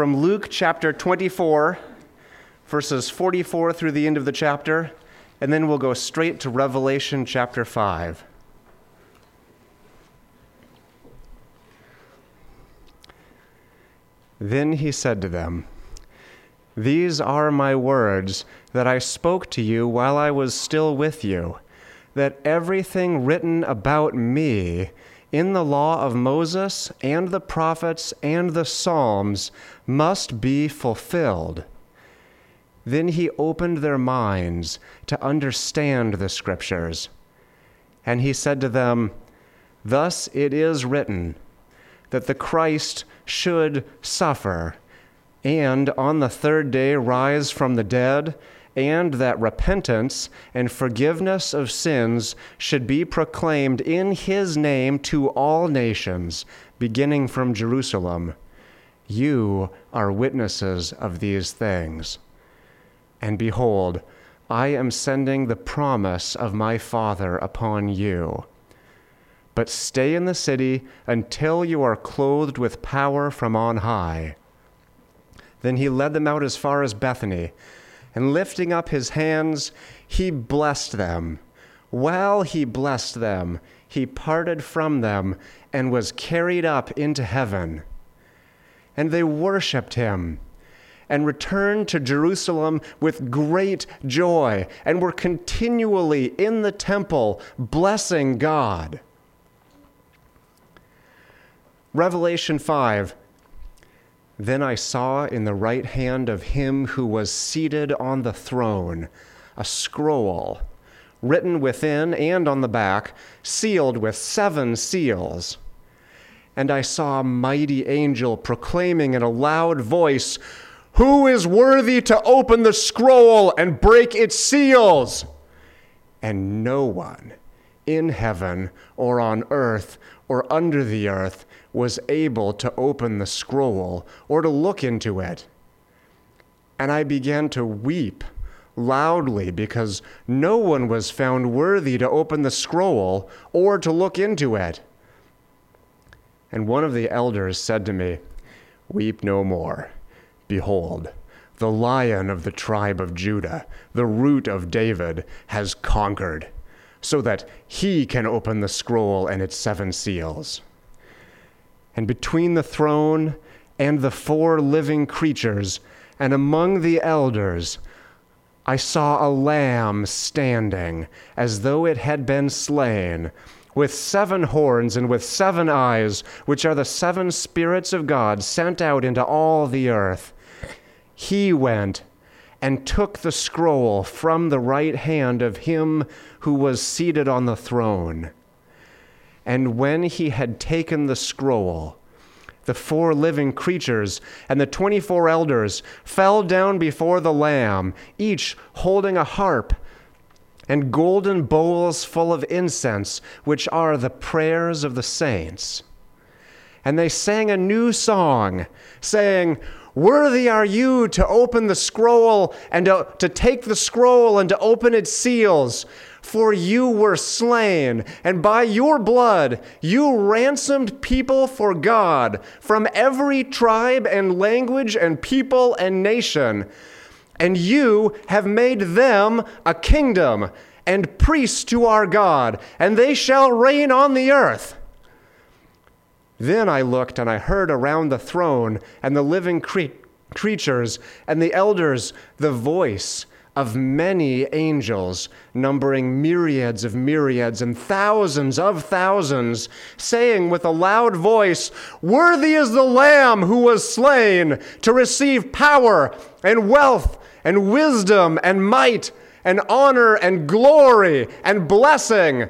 from Luke chapter 24, verses 44 through the end of the chapter, and then we'll go straight to Revelation chapter 5. Then he said to them, These are my words that I spoke to you while I was still with you, that everything written about me in the law of Moses and the prophets and the Psalms must be fulfilled. Then he opened their minds to understand the Scriptures. And he said to them, Thus it is written that the Christ should suffer, and on the third day rise from the dead and that repentance and forgiveness of sins should be proclaimed in his name to all nations, beginning from Jerusalem. You are witnesses of these things. And behold, I am sending the promise of my Father upon you. But stay in the city until you are clothed with power from on high. Then he led them out as far as Bethany and lifting up his hands, he blessed them. While he blessed them, he parted from them and was carried up into heaven. And they worshiped him and returned to Jerusalem with great joy and were continually in the temple blessing God. Revelation 5 then I saw in the right hand of him who was seated on the throne a scroll, written within and on the back, sealed with seven seals. And I saw a mighty angel proclaiming in a loud voice, Who is worthy to open the scroll and break its seals? And no one in heaven or on earth or under the earth was able to open the scroll or to look into it. And I began to weep loudly because no one was found worthy to open the scroll or to look into it. And one of the elders said to me, Weep no more. Behold, the lion of the tribe of Judah, the root of David, has conquered, so that he can open the scroll and its seven seals. And between the throne and the four living creatures, and among the elders, I saw a lamb standing as though it had been slain, with seven horns and with seven eyes, which are the seven spirits of God sent out into all the earth. He went and took the scroll from the right hand of him who was seated on the throne. And when he had taken the scroll, the four living creatures and the 24 elders fell down before the Lamb, each holding a harp and golden bowls full of incense, which are the prayers of the saints. And they sang a new song, saying, Worthy are you to open the scroll and to, to take the scroll and to open its seals. For you were slain, and by your blood you ransomed people for God from every tribe and language and people and nation. And you have made them a kingdom and priests to our God, and they shall reign on the earth. Then I looked and I heard around the throne and the living cre- creatures and the elders the voice of many angels, numbering myriads of myriads and thousands of thousands, saying with a loud voice, Worthy is the Lamb who was slain to receive power and wealth and wisdom and might and honor and glory and blessing.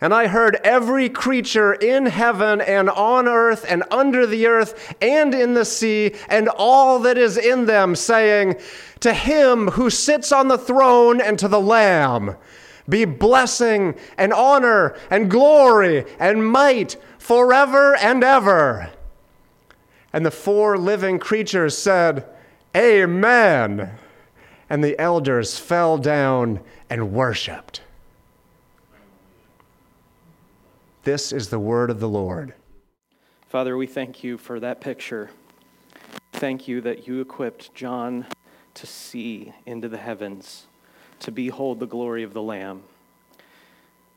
And I heard every creature in heaven and on earth and under the earth and in the sea and all that is in them saying, To him who sits on the throne and to the Lamb be blessing and honor and glory and might forever and ever. And the four living creatures said, Amen. And the elders fell down and worshiped. This is the word of the Lord. Father, we thank you for that picture Thank you that you equipped John to see into the heavens, to behold the glory of the Lamb.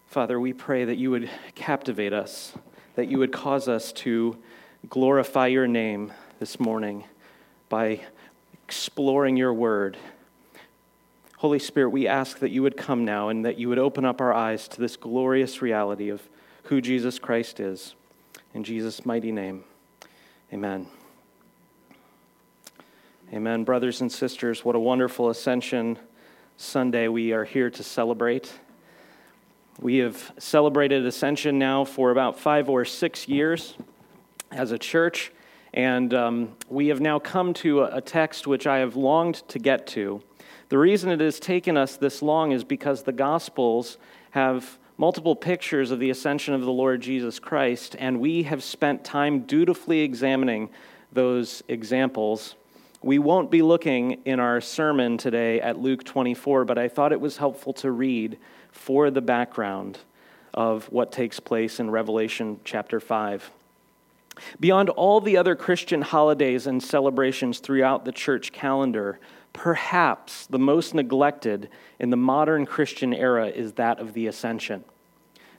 Father, we pray that you would captivate us, that you would cause us to glorify your name this morning by exploring your word. Holy Spirit, we ask that you would come now and that you would open up our eyes to this glorious reality of who Jesus Christ is. In Jesus' mighty name, amen. Amen. Brothers and sisters, what a wonderful Ascension Sunday we are here to celebrate. We have celebrated Ascension now for about five or six years as a church, and um, we have now come to a, a text which I have longed to get to. The reason it has taken us this long is because the Gospels have multiple pictures of the ascension of the Lord Jesus Christ, and we have spent time dutifully examining those examples we won't be looking in our sermon today at Luke 24, but I thought it was helpful to read for the background of what takes place in Revelation chapter 5. Beyond all the other Christian holidays and celebrations throughout the church calendar, perhaps the most neglected in the modern Christian era is that of the Ascension.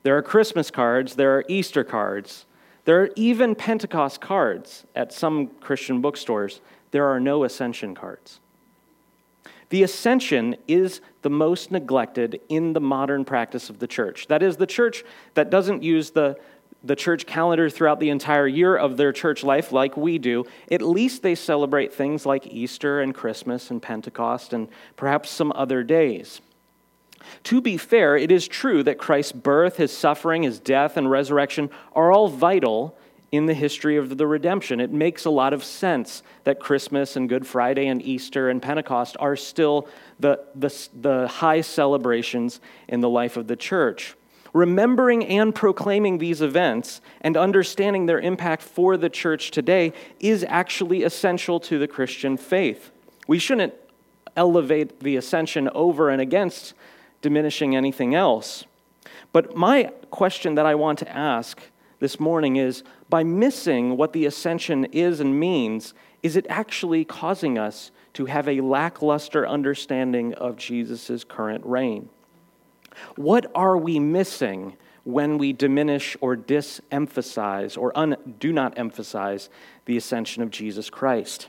There are Christmas cards, there are Easter cards, there are even Pentecost cards at some Christian bookstores there are no ascension cards. The ascension is the most neglected in the modern practice of the church. That is, the church that doesn't use the, the church calendar throughout the entire year of their church life like we do. At least they celebrate things like Easter and Christmas and Pentecost and perhaps some other days. To be fair, it is true that Christ's birth, his suffering, his death, and resurrection are all vital in the history of the redemption. It makes a lot of sense that Christmas and Good Friday and Easter and Pentecost are still the, the, the high celebrations in the life of the church. Remembering and proclaiming these events and understanding their impact for the church today is actually essential to the Christian faith. We shouldn't elevate the ascension over and against diminishing anything else. But my question that I want to ask this morning is by missing what the ascension is and means, is it actually causing us to have a lackluster understanding of Jesus' current reign? What are we missing when we diminish or disemphasize or un- do not emphasize the ascension of Jesus Christ?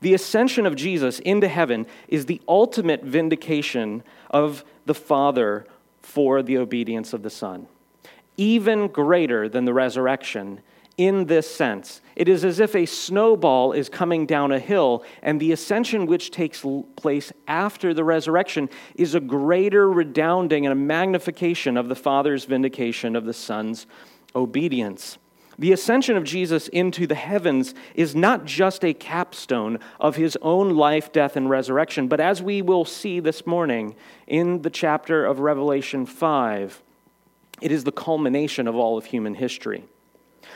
The ascension of Jesus into heaven is the ultimate vindication of the Father for the obedience of the Son even greater than the resurrection in this sense. It is as if a snowball is coming down a hill, and the ascension which takes place after the resurrection is a greater redounding and a magnification of the Father's vindication of the Son's obedience. The ascension of Jesus into the heavens is not just a capstone of his own life, death, and resurrection, but as we will see this morning in the chapter of Revelation 5, it is the culmination of all of human history.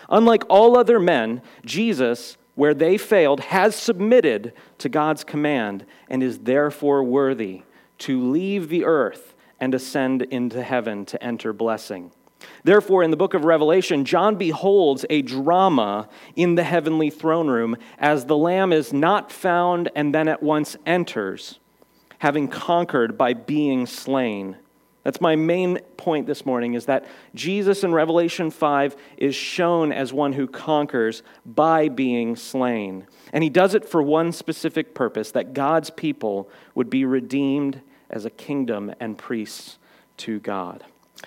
Unlike all other men, Jesus, where they failed, has submitted to God's command and is therefore worthy to leave the earth and ascend into heaven to enter blessing. Therefore, in the book of Revelation, John beholds a drama in the heavenly throne room as the Lamb is not found and then at once enters, having conquered by being slain. That's my main point this morning is that Jesus in Revelation 5 is shown as one who conquers by being slain. And he does it for one specific purpose that God's people would be redeemed as a kingdom and priests to God.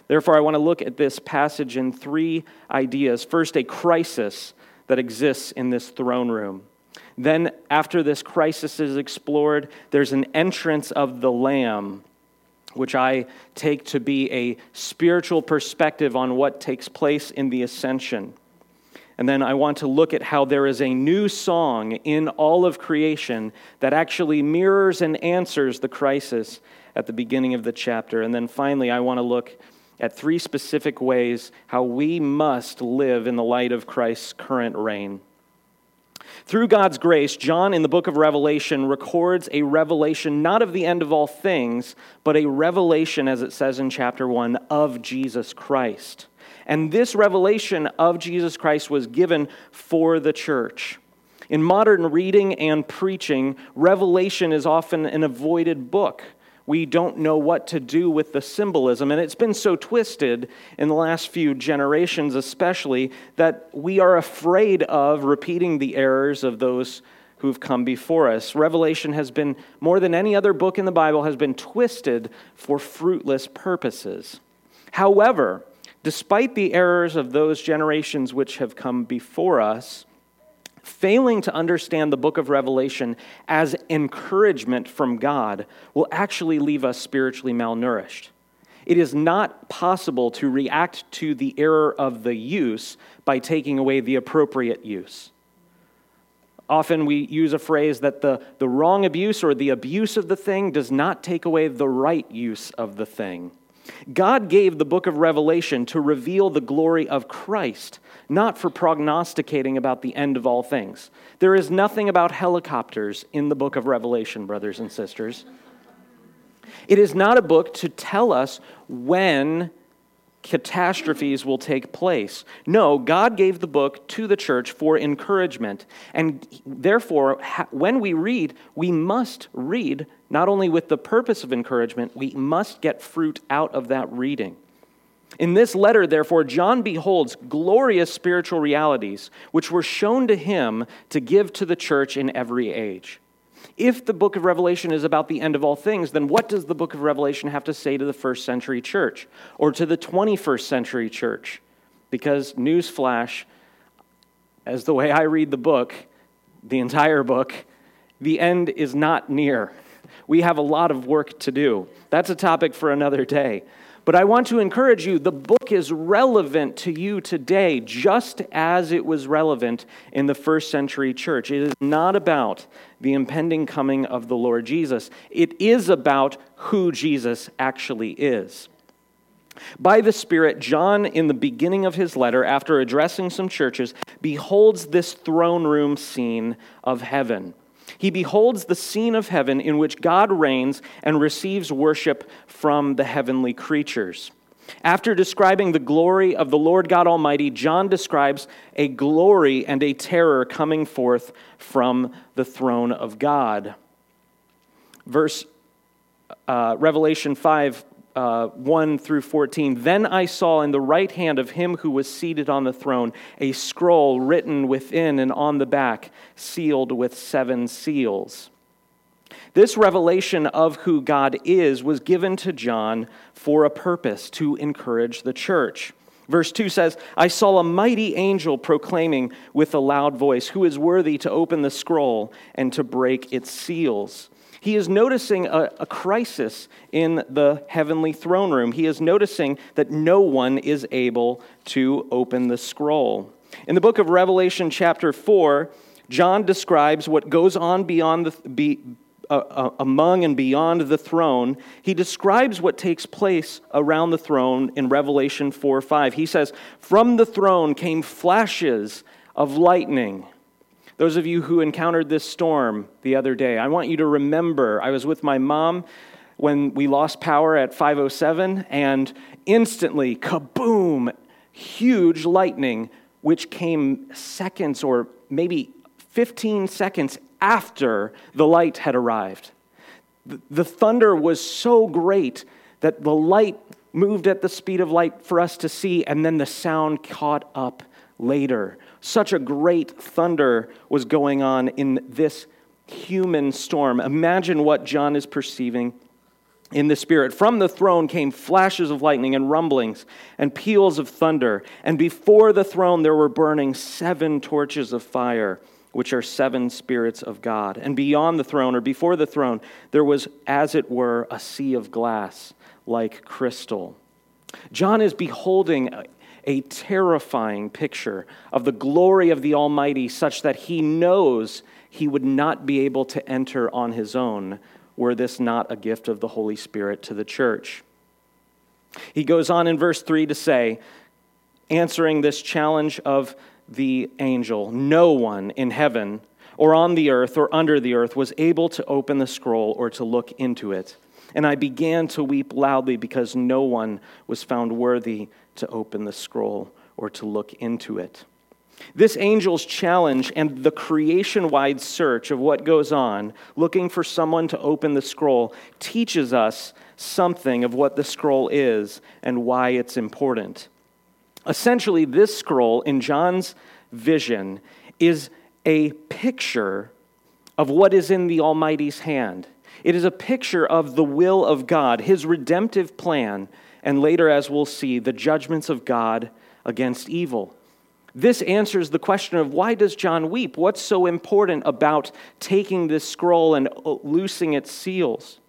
Therefore, I want to look at this passage in three ideas. First, a crisis that exists in this throne room. Then, after this crisis is explored, there's an entrance of the Lamb which I take to be a spiritual perspective on what takes place in the ascension. And then I want to look at how there is a new song in all of creation that actually mirrors and answers the crisis at the beginning of the chapter. And then finally, I want to look at three specific ways how we must live in the light of Christ's current reign. Through God's grace, John in the book of Revelation records a revelation not of the end of all things, but a revelation, as it says in chapter 1, of Jesus Christ. And this revelation of Jesus Christ was given for the church. In modern reading and preaching, Revelation is often an avoided book. We don't know what to do with the symbolism, and it's been so twisted in the last few generations, especially, that we are afraid of repeating the errors of those who've come before us. Revelation has been, more than any other book in the Bible, has been twisted for fruitless purposes. However, despite the errors of those generations which have come before us, failing to understand the book of Revelation as encouragement from God will actually leave us spiritually malnourished. It is not possible to react to the error of the use by taking away the appropriate use. Often we use a phrase that the, the wrong abuse or the abuse of the thing does not take away the right use of the thing. God gave the book of Revelation to reveal the glory of Christ, not for prognosticating about the end of all things. There is nothing about helicopters in the book of Revelation, brothers and sisters. It is not a book to tell us when catastrophes will take place. No, God gave the book to the church for encouragement. And therefore, when we read, we must read not only with the purpose of encouragement, we must get fruit out of that reading. In this letter, therefore, John beholds glorious spiritual realities which were shown to him to give to the church in every age. If the book of Revelation is about the end of all things, then what does the book of Revelation have to say to the first century church or to the 21st century church? Because, newsflash, as the way I read the book, the entire book, the end is not near. We have a lot of work to do. That's a topic for another day. But I want to encourage you the book is relevant to you today, just as it was relevant in the first century church. It is not about the impending coming of the Lord Jesus, it is about who Jesus actually is. By the Spirit, John, in the beginning of his letter, after addressing some churches, beholds this throne room scene of heaven. He beholds the scene of heaven in which God reigns and receives worship from the heavenly creatures. After describing the glory of the Lord God Almighty, John describes a glory and a terror coming forth from the throne of God. Verse uh, Revelation 5 uh, 1 through 14. Then I saw in the right hand of him who was seated on the throne a scroll written within and on the back, sealed with seven seals. This revelation of who God is was given to John for a purpose to encourage the church. Verse 2 says, I saw a mighty angel proclaiming with a loud voice, Who is worthy to open the scroll and to break its seals? He is noticing a, a, crisis in the heavenly throne room. He is noticing that no one is able to open the scroll. In the book of Revelation, chapter 4, John describes what goes on beyond the, be, uh, uh, among and beyond the throne. He describes what takes place around the throne in Revelation 4 5. He says, From the throne came flashes of lightning those of you who encountered this storm the other day, I want you to remember I was with my mom when we lost power at 507, and instantly, kaboom, huge lightning, which came seconds or maybe 15 seconds after the light had arrived. The thunder was so great that the light moved at the speed of light for us to see, and then the sound caught up later. Such a great thunder was going on in this human storm. Imagine what John is perceiving in the Spirit. From the throne came flashes of lightning and rumblings and peals of thunder. And before the throne there were burning seven torches of fire, which are seven spirits of God. And beyond the throne, or before the throne, there was, as it were, a sea of glass like crystal. John is beholding a terrifying picture of the glory of the Almighty, such that he knows he would not be able to enter on his own were this not a gift of the Holy Spirit to the church. He goes on in verse 3 to say, answering this challenge of the angel, no one in heaven or on the earth or under the earth was able to open the scroll or to look into it. And I began to weep loudly because no one was found worthy to open the scroll or to look into it. This angel's challenge and the creation wide search of what goes on, looking for someone to open the scroll, teaches us something of what the scroll is and why it's important. Essentially, this scroll in John's vision is a picture of what is in the Almighty's hand. It is a picture of the will of God, His redemptive plan, and later, as we'll see, the judgments of God against evil. This answers the question of why does John weep? What's so important about taking this scroll and uh, loosing its seals?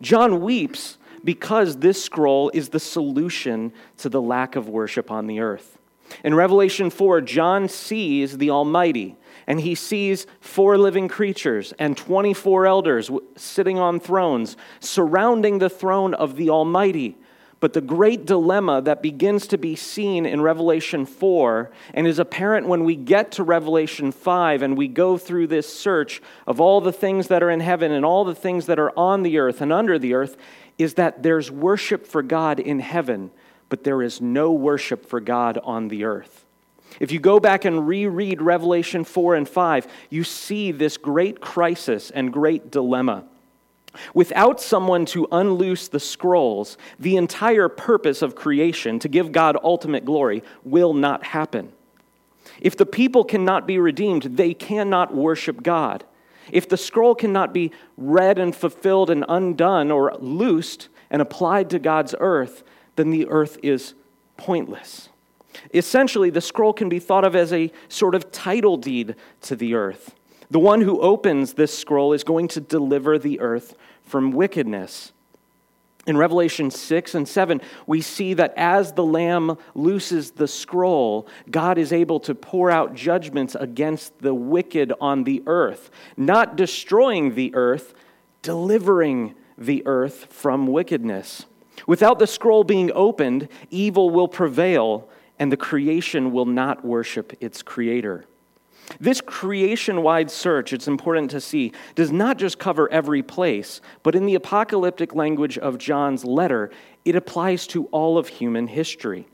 John weeps because this scroll is the solution to the lack of worship on the earth. In Revelation 4, John sees the Almighty, and he sees four living creatures and 24 elders sitting on thrones surrounding the throne of the Almighty. But the great dilemma that begins to be seen in Revelation 4 and is apparent when we get to Revelation 5 and we go through this search of all the things that are in heaven and all the things that are on the earth and under the earth is that there's worship for God in heaven, but there is no worship for God on the earth. If you go back and reread Revelation 4 and 5, you see this great crisis and great dilemma. Without someone to unloose the scrolls, the entire purpose of creation, to give God ultimate glory, will not happen. If the people cannot be redeemed, they cannot worship God. If the scroll cannot be read and fulfilled and undone or loosed and applied to God's earth, then the earth is pointless. Essentially, the scroll can be thought of as a sort of title deed to the earth. The one who opens this scroll is going to deliver the earth from wickedness. In Revelation 6 and 7, we see that as the Lamb looses the scroll, God is able to pour out judgments against the wicked on the earth, not destroying the earth, delivering the earth from wickedness. Without the scroll being opened, evil will prevail, and the creation will not worship its creator. This creation wide search, it's important to see, does not just cover every place, but in the apocalyptic language of John's letter, it applies to all of human history.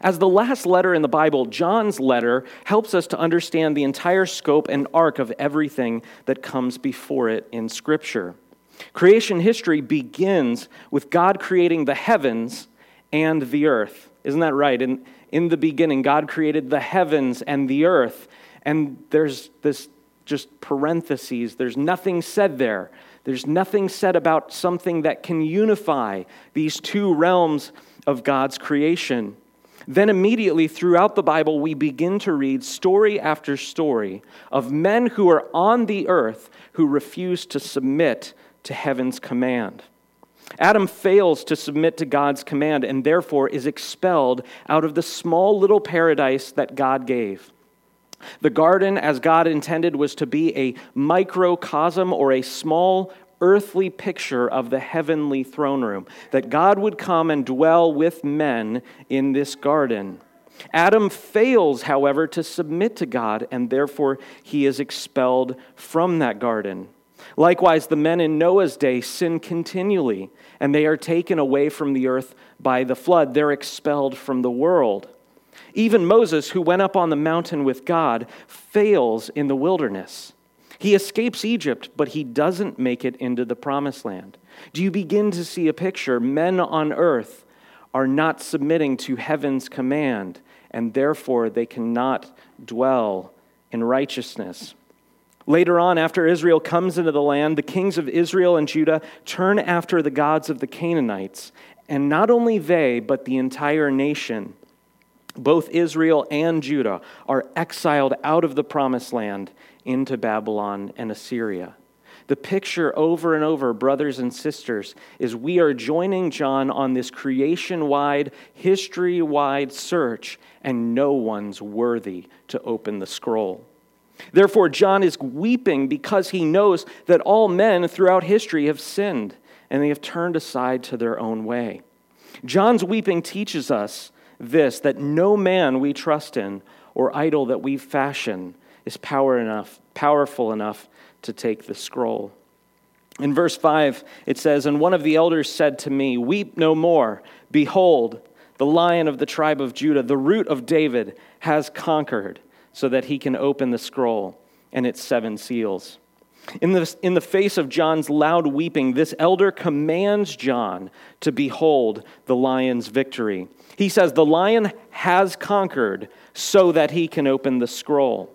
As the last letter in the Bible, John's letter helps us to understand the entire scope and arc of everything that comes before it in Scripture. Creation history begins with God creating the heavens and the earth. Isn't that right? In, in the beginning, God created the heavens and the earth. And there's this just parentheses, there's nothing said there. There's nothing said about something that can unify these two realms of God's creation. Then, immediately throughout the Bible, we begin to read story after story of men who are on the earth who refuse to submit to heaven's command. Adam fails to submit to God's command and therefore is expelled out of the small little paradise that God gave. The garden, as God intended, was to be a microcosm or a small earthly picture of the heavenly throne room, that God would come and dwell with men in this garden. Adam fails, however, to submit to God, and therefore he is expelled from that garden. Likewise, the men in Noah's day sin continually, and they are taken away from the earth by the flood. They're expelled from the world. Even Moses, who went up on the mountain with God, fails in the wilderness. He escapes Egypt, but he doesn't make it into the promised land. Do you begin to see a picture? Men on earth are not submitting to heaven's command, and therefore they cannot dwell in righteousness. Later on, after Israel comes into the land, the kings of Israel and Judah turn after the gods of the Canaanites. And not only they, but the entire nation both Israel and Judah are exiled out of the promised land into Babylon and Assyria. The picture over and over, brothers and sisters, is we are joining John on this creation wide, history wide search, and no one's worthy to open the scroll. Therefore, John is weeping because he knows that all men throughout history have sinned and they have turned aside to their own way. John's weeping teaches us this that no man we trust in or idol that we fashion is power enough, powerful enough to take the scroll. In verse 5, it says, And one of the elders said to me, Weep no more. Behold, the lion of the tribe of Judah, the root of David, has conquered so that he can open the scroll and its seven seals. In the, in the face of John's loud weeping, this elder commands John to behold the lion's victory. He says, The lion has conquered so that he can open the scroll.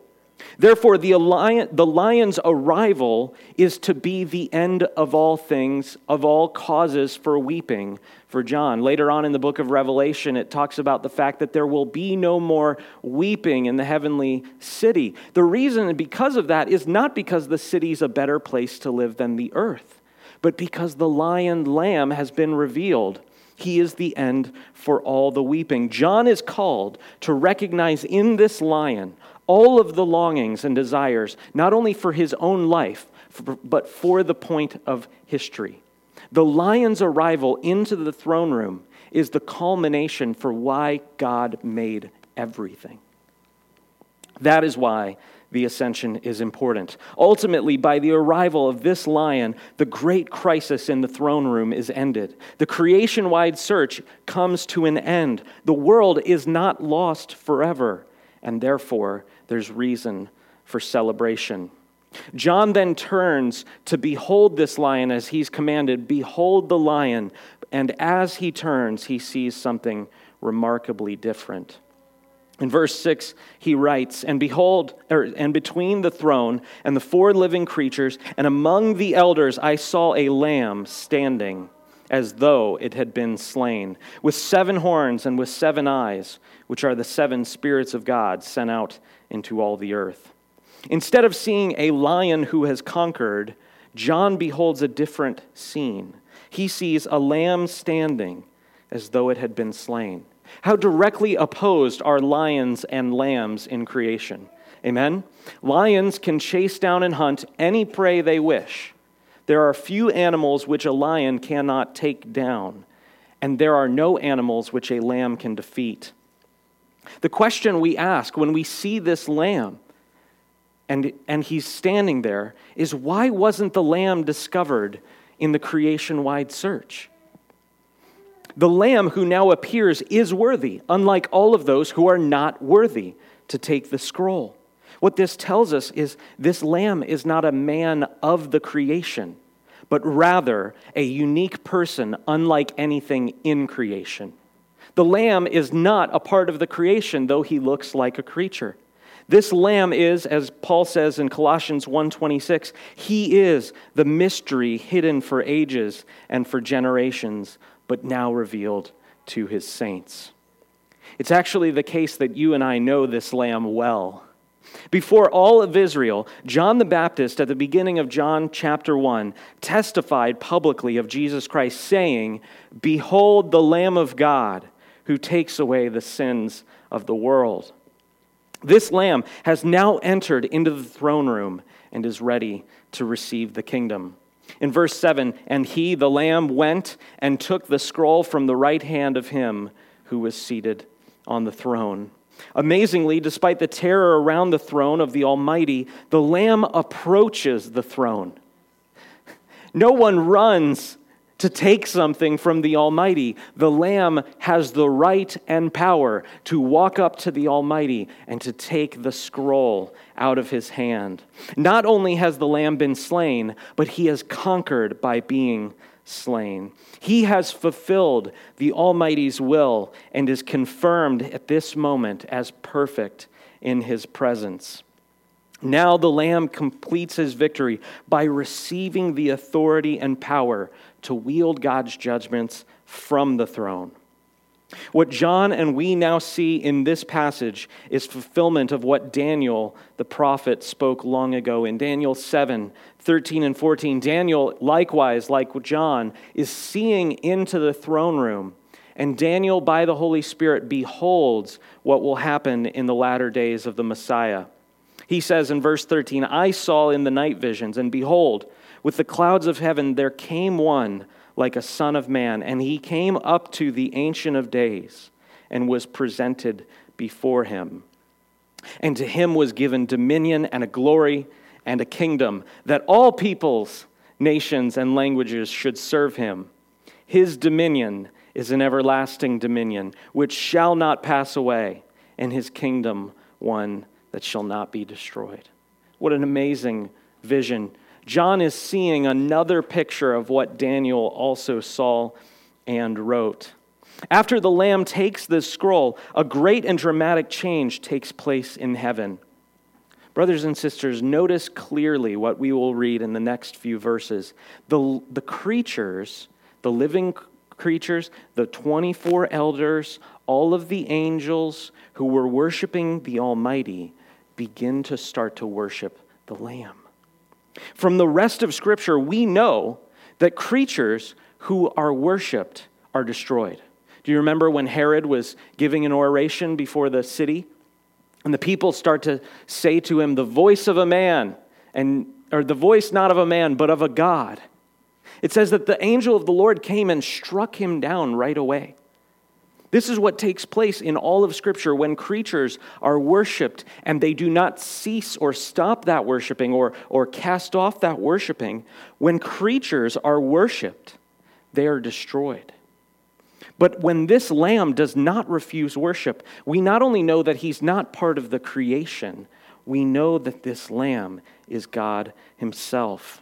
Therefore, the, lion, the lion's arrival is to be the end of all things, of all causes for weeping for John. Later on in the book of Revelation, it talks about the fact that there will be no more weeping in the heavenly city. The reason, because of that, is not because the city's a better place to live than the earth, but because the lion lamb has been revealed. He is the end for all the weeping. John is called to recognize in this lion all of the longings and desires, not only for his own life, but for the point of history. The lion's arrival into the throne room is the culmination for why God made everything. That is why the ascension is important. Ultimately, by the arrival of this lion, the great crisis in the throne room is ended. The creation wide search comes to an end. The world is not lost forever, and therefore there's reason for celebration. John then turns to behold this lion as he's commanded Behold the lion. And as he turns, he sees something remarkably different. In verse 6, he writes, And behold, and between the throne and the four living creatures, and among the elders, I saw a lamb standing as though it had been slain, with seven horns and with seven eyes, which are the seven spirits of God sent out into all the earth. Instead of seeing a lion who has conquered, John beholds a different scene. He sees a lamb standing as though it had been slain. How directly opposed are lions and lambs in creation? Amen? Lions can chase down and hunt any prey they wish. There are few animals which a lion cannot take down, and there are no animals which a lamb can defeat. The question we ask when we see this lamb and, and he's standing there is why wasn't the lamb discovered in the creation wide search? The lamb who now appears is worthy, unlike all of those who are not worthy to take the scroll. What this tells us is this lamb is not a man of the creation, but rather a unique person unlike anything in creation. The lamb is not a part of the creation, though he looks like a creature. This lamb is, as Paul says in Colossians 1:26, he is the mystery hidden for ages and for generations, but now revealed to his saints. It's actually the case that you and I know this lamb well. Before all of Israel, John the Baptist, at the beginning of John chapter 1, testified publicly of Jesus Christ, saying, Behold the Lamb of God who takes away the sins of the world. This lamb has now entered into the throne room and is ready to receive the kingdom. In verse 7, and he, the lamb, went and took the scroll from the right hand of him who was seated on the throne. Amazingly, despite the terror around the throne of the Almighty, the lamb approaches the throne. No one runs to take something from the Almighty. The Lamb has the right and power to walk up to the Almighty and to take the scroll out of his hand. Not only has the Lamb been slain, but he has conquered by being slain. He has fulfilled the Almighty's will and is confirmed at this moment as perfect in his presence. Now the Lamb completes his victory by receiving the authority and power to wield God's judgments from the throne. What John and we now see in this passage is fulfillment of what Daniel the prophet spoke long ago in Daniel 7 13 and 14. Daniel, likewise, like John, is seeing into the throne room. And Daniel, by the Holy Spirit, beholds what will happen in the latter days of the Messiah. He says in verse 13, I saw in the night visions, and behold, with the clouds of heaven there came one like a son of man, and he came up to the Ancient of Days and was presented before him. And to him was given dominion and a glory and a kingdom that all peoples, nations, and languages should serve him. His dominion is an everlasting dominion which shall not pass away, and his kingdom one that shall not be destroyed. What an amazing vision. John is seeing another picture of what Daniel also saw and wrote. After the Lamb takes this scroll, a great and dramatic change takes place in heaven. Brothers and sisters, notice clearly what we will read in the next few verses. The, the creatures, the living creatures, the 24 elders, all of the angels who were worshiping the Almighty begin to start to worship the Lamb. From the rest of Scripture, we know that creatures who are worshiped are destroyed. Do you remember when Herod was giving an oration before the city? And the people start to say to him, the voice of a man, and, or the voice not of a man, but of a God. It says that the angel of the Lord came and struck him down right away. This is what takes place in all of Scripture when creatures are worshiped and they do not cease or stop that worshiping or, or cast off that worshiping. When creatures are worshiped, they are destroyed. But when this lamb does not refuse worship, we not only know that he's not part of the creation, we know that this lamb is God himself.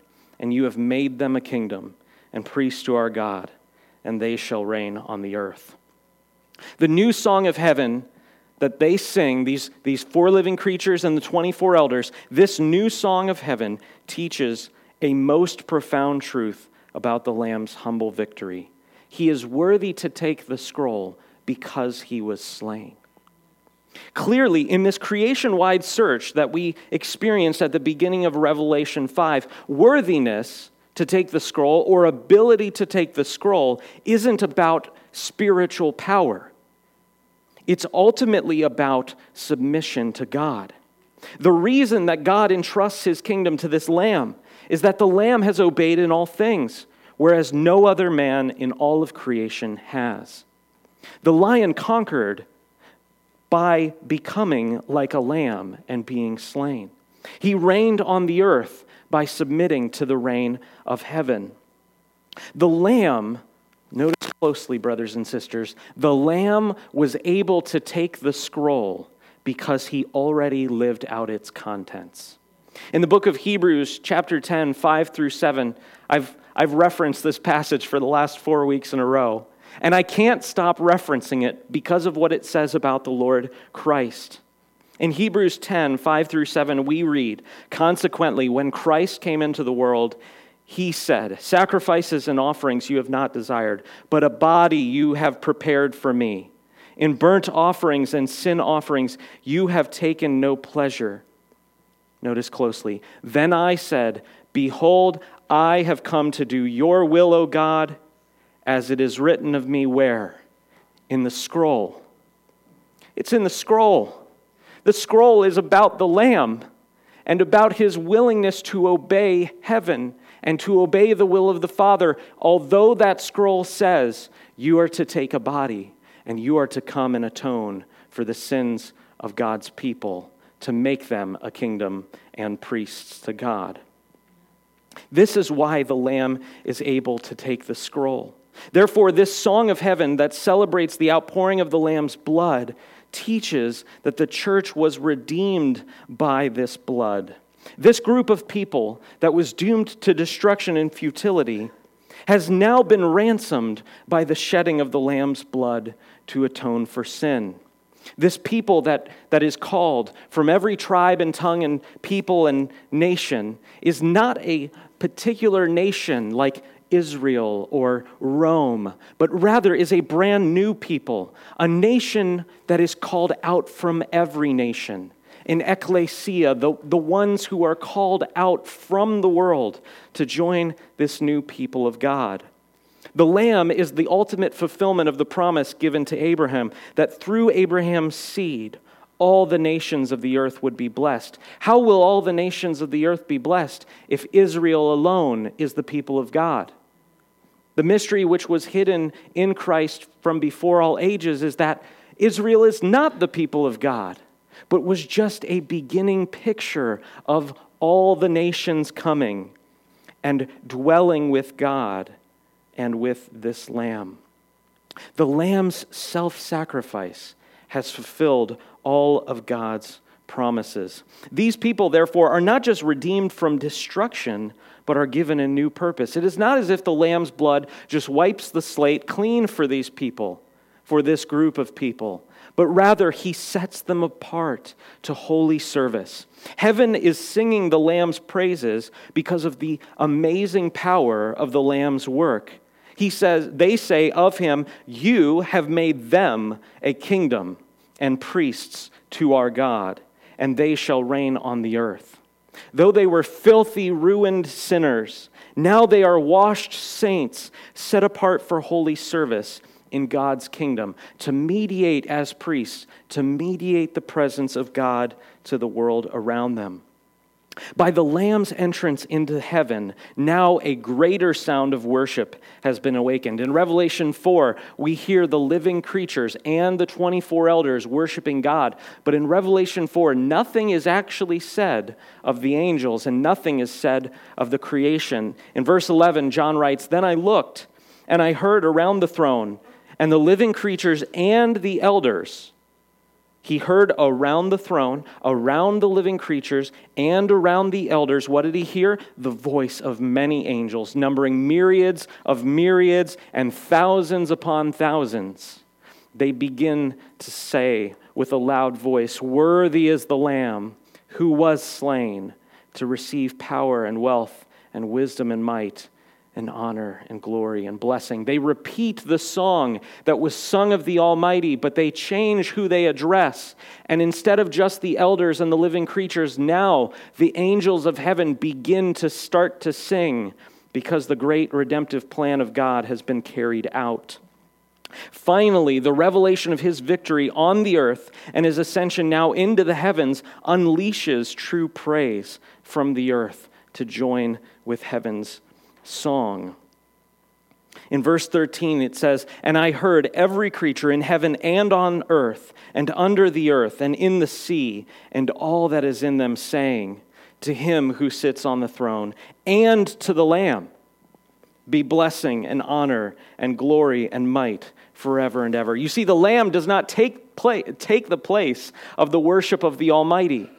and you have made them a kingdom and priests to our God, and they shall reign on the earth. The new song of heaven that they sing, these, these four living creatures and the 24 elders, this new song of heaven teaches a most profound truth about the Lamb's humble victory he is worthy to take the scroll because he was slain. Clearly, in this creation wide search that we experienced at the beginning of Revelation 5, worthiness to take the scroll or ability to take the scroll isn't about spiritual power. It's ultimately about submission to God. The reason that God entrusts his kingdom to this lamb is that the lamb has obeyed in all things whereas no other man in all of creation has. The lion conquered by becoming like a lamb and being slain. He reigned on the earth by submitting to the reign of heaven. The lamb, notice closely, brothers and sisters, the lamb was able to take the scroll because he already lived out its contents. In the book of Hebrews, chapter 10, 5 through 7, I've I've referenced this passage for the last four weeks in a row, and I can't stop referencing it because of what it says about the Lord Christ. In Hebrews 10 5 through 7, we read, Consequently, when Christ came into the world, he said, Sacrifices and offerings you have not desired, but a body you have prepared for me. In burnt offerings and sin offerings you have taken no pleasure. Notice closely. Then I said, Behold, I have come to do your will, O God, as it is written of me where? In the scroll. It's in the scroll. The scroll is about the Lamb and about his willingness to obey heaven and to obey the will of the Father, although that scroll says you are to take a body and you are to come and atone for the sins of God's people, to make them a kingdom and priests to God. This is why the Lamb is able to take the scroll. Therefore, this song of heaven that celebrates the outpouring of the Lamb's blood teaches that the church was redeemed by this blood. This group of people that was doomed to destruction and futility has now been ransomed by the shedding of the Lamb's blood to atone for sin. This people that, that is called from every tribe and tongue and people and nation is not a particular nation like Israel or Rome, but rather is a brand new people, a nation that is called out from every nation. In ecclesia, the, the ones who are called out from the world to join this new people of God. The Lamb is the ultimate fulfillment of the promise given to Abraham that through Abraham's seed, all the nations of the earth would be blessed. How will all the nations of the earth be blessed if Israel alone is the people of God? The mystery which was hidden in Christ from before all ages is that Israel is not the people of God, but was just a beginning picture of all the nations coming and dwelling with God and with this Lamb. The Lamb's self sacrifice has fulfilled all of God's promises. These people, therefore, are not just redeemed from destruction, but are given a new purpose. It is not as if the Lamb's blood just wipes the slate clean for these people, for this group of people, but rather he sets them apart to holy service. Heaven is singing the Lamb's praises because of the amazing power of the Lamb's work. He says, they say of him, You have made them a kingdom and priests to our God, and they shall reign on the earth. Though they were filthy, ruined sinners, now they are washed saints, set apart for holy service in God's kingdom, to mediate as priests, to mediate the presence of God to the world around them. By the Lamb's entrance into heaven, now a greater sound of worship has been awakened. In Revelation 4, we hear the living creatures and the 24 elders worshiping God. But in Revelation 4, nothing is actually said of the angels and nothing is said of the creation. In verse 11, John writes Then I looked, and I heard around the throne, and the living creatures and the elders he heard around the throne, around the living creatures, and around the elders. What did he hear? The voice of many angels, numbering myriads of myriads and thousands upon thousands. They begin to say with a loud voice Worthy is the Lamb who was slain to receive power and wealth and wisdom and might and honor and glory and blessing. They repeat the song that was sung of the Almighty, but they change who they address. And instead of just the elders and the living creatures, now the angels of heaven begin to start to sing because the great redemptive plan of God has been carried out. Finally, the revelation of his victory on the earth and his ascension now into the heavens unleashes true praise from the earth to join with heaven's song. In verse 13, it says, And I heard every creature in heaven and on earth, and under the earth, and in the sea, and all that is in them, saying, To him who sits on the throne, and to the Lamb, be blessing and honor and glory and might forever and ever. You see, the Lamb does not take, take the place of the worship of the Almighty.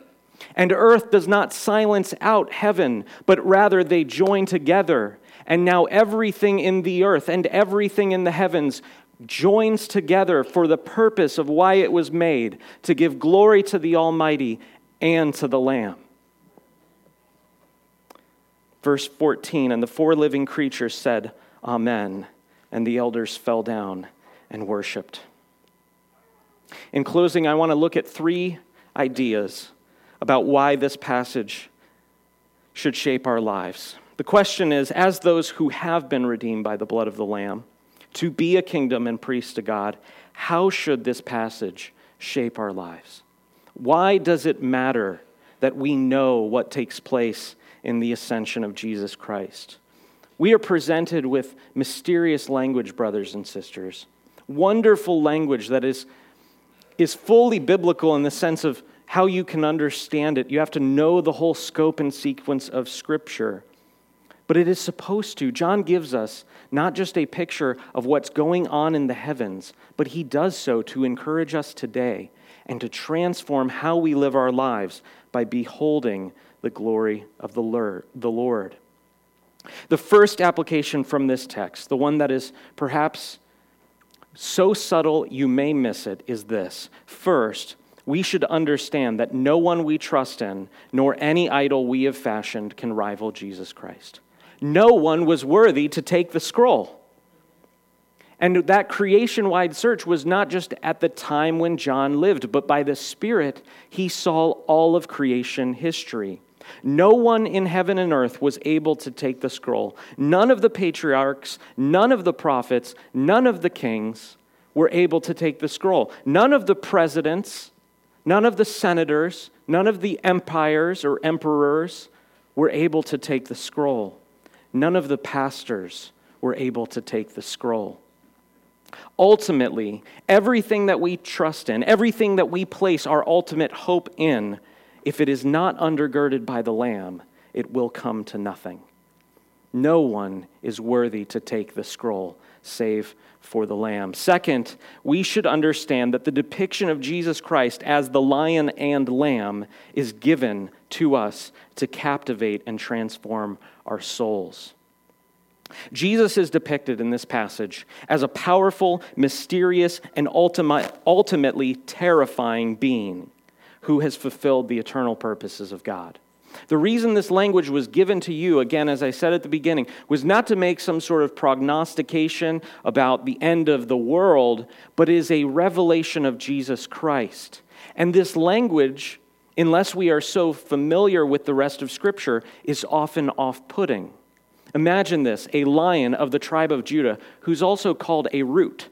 And earth does not silence out heaven, but rather they join together. And now everything in the earth and everything in the heavens joins together for the purpose of why it was made to give glory to the Almighty and to the Lamb. Verse 14 And the four living creatures said, Amen. And the elders fell down and worshiped. In closing, I want to look at three ideas about why this passage should shape our lives. The question is as those who have been redeemed by the blood of the Lamb, to be a kingdom and priest to God, how should this passage shape our lives? Why does it matter that we know what takes place in the ascension of Jesus Christ? We are presented with mysterious language, brothers and sisters. Wonderful language that is, is fully biblical in the sense of how you can understand it. You have to know the whole scope and sequence of Scripture. But it is supposed to. John gives us not just a picture of what's going on in the heavens, but he does so to encourage us today and to transform how we live our lives by beholding the glory of the Lord. The first application from this text, the one that is perhaps so subtle you may miss it, is this. First, we should understand that no one we trust in, nor any idol we have fashioned, can rival Jesus Christ. No one was worthy to take the scroll. And that creation wide search was not just at the time when John lived, but by the Spirit, he saw all of creation history. No one in heaven and earth was able to take the scroll. None of the patriarchs, none of the prophets, none of the kings were able to take the scroll. None of the presidents, None of the senators, none of the empires or emperors were able to take the scroll. None of the pastors were able to take the scroll. Ultimately, everything that we trust in, everything that we place our ultimate hope in, if it is not undergirded by the Lamb, it will come to nothing. No one is worthy to take the scroll save for the Lamb. Second, we should understand that the depiction of Jesus Christ as the lion and lamb is given to us to captivate and transform our souls. Jesus is depicted in this passage as a powerful, mysterious, and ultimate, ultimately terrifying being who has fulfilled the eternal purposes of God. The reason this language was given to you, again, as I said at the beginning, was not to make some sort of prognostication about the end of the world, but is a revelation of Jesus Christ. And this language, unless we are so familiar with the rest of Scripture, is often off putting. Imagine this a lion of the tribe of Judah who's also called a root.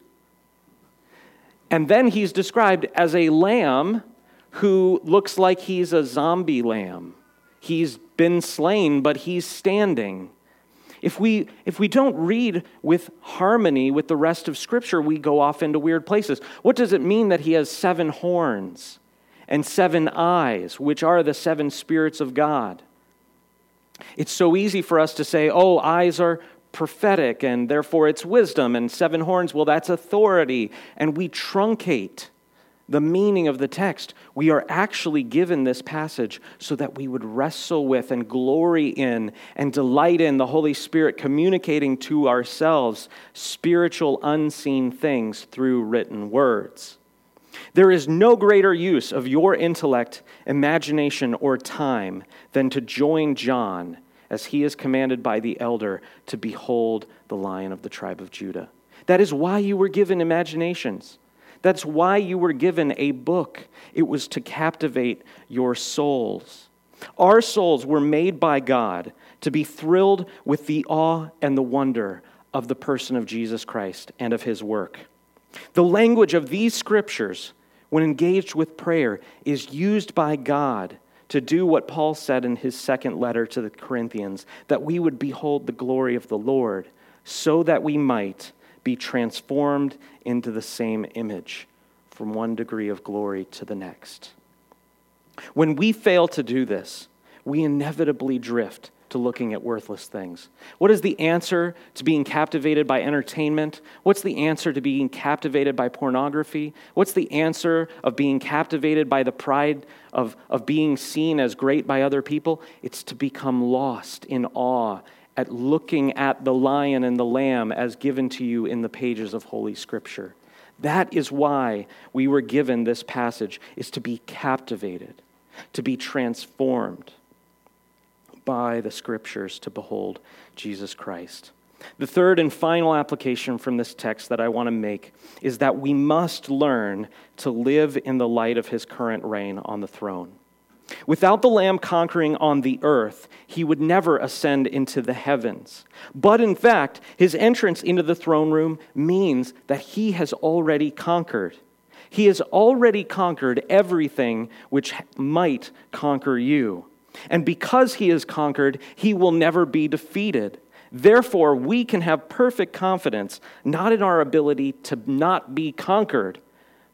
And then he's described as a lamb who looks like he's a zombie lamb. He's been slain, but he's standing. If we, if we don't read with harmony with the rest of Scripture, we go off into weird places. What does it mean that he has seven horns and seven eyes, which are the seven spirits of God? It's so easy for us to say, oh, eyes are prophetic and therefore it's wisdom, and seven horns, well, that's authority. And we truncate the meaning of the text. We are actually given this passage so that we would wrestle with and glory in and delight in the Holy Spirit communicating to ourselves spiritual unseen things through written words. There is no greater use of your intellect, imagination, or time than to join John as he is commanded by the elder to behold the lion of the tribe of Judah. That is why you were given imaginations. That's why you were given a book. It was to captivate your souls. Our souls were made by God to be thrilled with the awe and the wonder of the person of Jesus Christ and of his work. The language of these scriptures, when engaged with prayer, is used by God to do what Paul said in his second letter to the Corinthians that we would behold the glory of the Lord, so that we might be transformed into the same image from one degree of glory to the next. When we fail to do this, we inevitably drift to looking at worthless things. What is the answer to being captivated by entertainment? What's the answer to being captivated by pornography? What's the answer of being captivated by the pride of, of being seen as great by other people? It's to become lost in awe at looking at the lion and the lamb as given to you in the pages of Holy Scripture. That is why we were given this passage is to be captivated, to be transformed by the scriptures to behold Jesus Christ. The third and final application from this text that I want to make is that we must learn to live in the light of his current reign on the throne. Without the Lamb conquering on the earth, he would never ascend into the heavens. But in fact, his entrance into the throne room means that he has already conquered. He has already conquered everything which might conquer you. And because he has conquered, he will never be defeated. Therefore, we can have perfect confidence, not in our ability to not be conquered,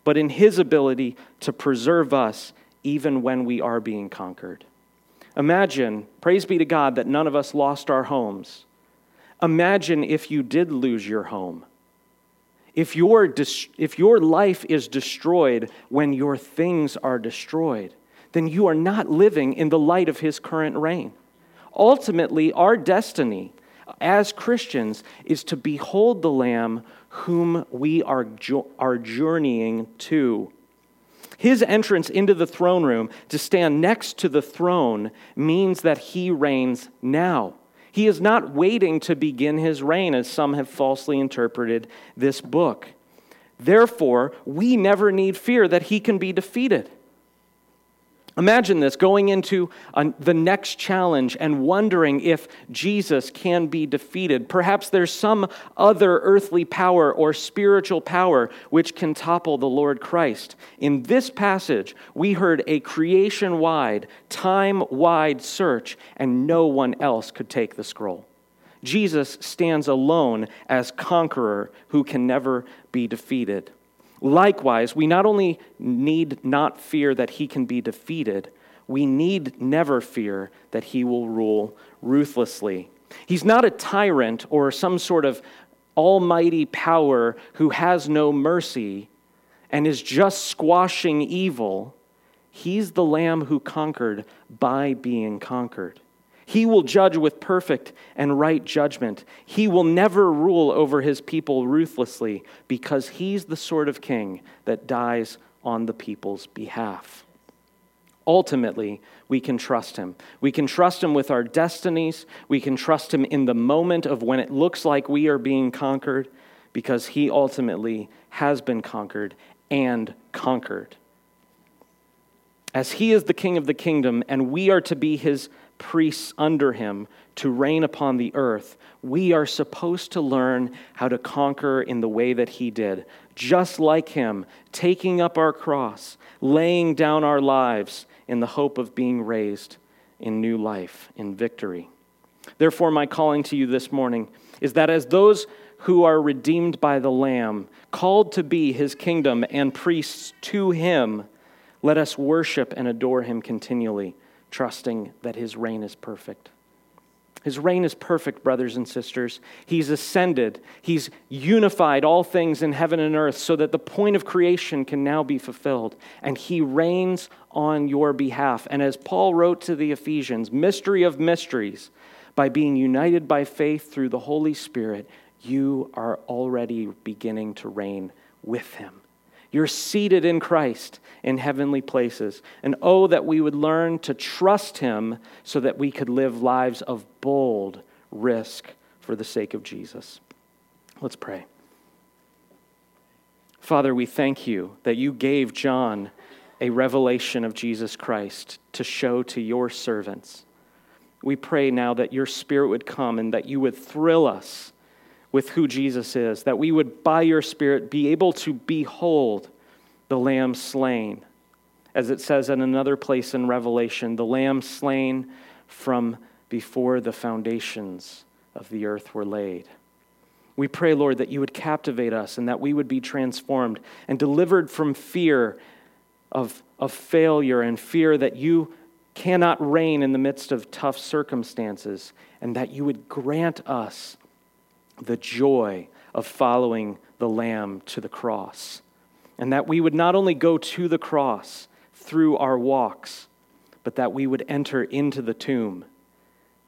but in his ability to preserve us even when we are being conquered. Imagine, praise be to God, that none of us lost our homes. Imagine if you did lose your home. If your, if your life is destroyed when your things are destroyed, then you are not living in the light of his current reign. Ultimately, our destiny as Christians is to behold the Lamb whom we are, are journeying to his entrance into the throne room to stand next to the throne means that he reigns now. He is not waiting to begin his reign, as some have falsely interpreted this book. Therefore, we never need fear that he can be defeated. Imagine this going into uh, the next challenge and wondering if Jesus can be defeated. Perhaps there's some other earthly power or spiritual power which can topple the Lord Christ. In this passage, we heard a creation wide, time wide search, and no one else could take the scroll. Jesus stands alone as conqueror who can never be defeated. Likewise, we not only need not fear that he can be defeated, we need never fear that he will rule ruthlessly. He's not a tyrant or some sort of almighty power who has no mercy and is just squashing evil. He's the lamb who conquered by being conquered. He will judge with perfect and right judgment. He will never rule over his people ruthlessly because he's the sort of king that dies on the people's behalf. Ultimately, we can trust him. We can trust him with our destinies. We can trust him in the moment of when it looks like we are being conquered because he ultimately has been conquered and conquered. As he is the king of the kingdom and we are to be his priests under him to reign upon the earth, we are supposed to learn how to conquer in the way that he did, just like him, taking up our cross, laying down our lives in the hope of being raised in new life, in victory. Therefore, my calling to you this morning is that as those who are redeemed by the Lamb, called to be his kingdom and priests to him, let us worship and adore him continually trusting that his reign is perfect. His reign is perfect, brothers and sisters. He's ascended. He's unified all things in heaven and earth so that the point of creation can now be fulfilled. And he reigns on your behalf. And as Paul wrote to the Ephesians, mystery of mysteries, by being united by faith through the Holy Spirit, you are already beginning to reign with him. You're seated in Christ in heavenly places. And oh, that we would learn to trust Him so that we could live lives of bold risk for the sake of Jesus. Let's pray. Father, we thank you that you gave John a revelation of Jesus Christ to show to your servants. We pray now that your Spirit would come and that you would thrill us with who Jesus is, that we would, by your Spirit, be able to behold the Lamb slain. As it says in another place in Revelation, the Lamb slain from before the foundations of the earth were laid. We pray, Lord, that you would captivate us and that we would be transformed and delivered from fear of, of failure and fear that you cannot reign in the midst of tough circumstances, and that you would grant us the joy of following the Lamb to the cross. And that we would not only go to the cross through our walks, but that we would enter into the tomb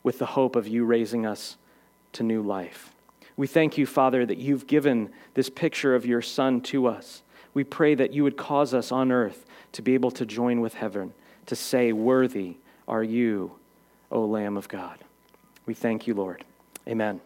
with the hope of you raising us to new life. We thank you, Father, that you've given this picture of your Son to us. We pray that you would cause us on earth to be able to join with heaven, to say, Worthy are you, O Lamb of God. We thank you, Lord. Amen.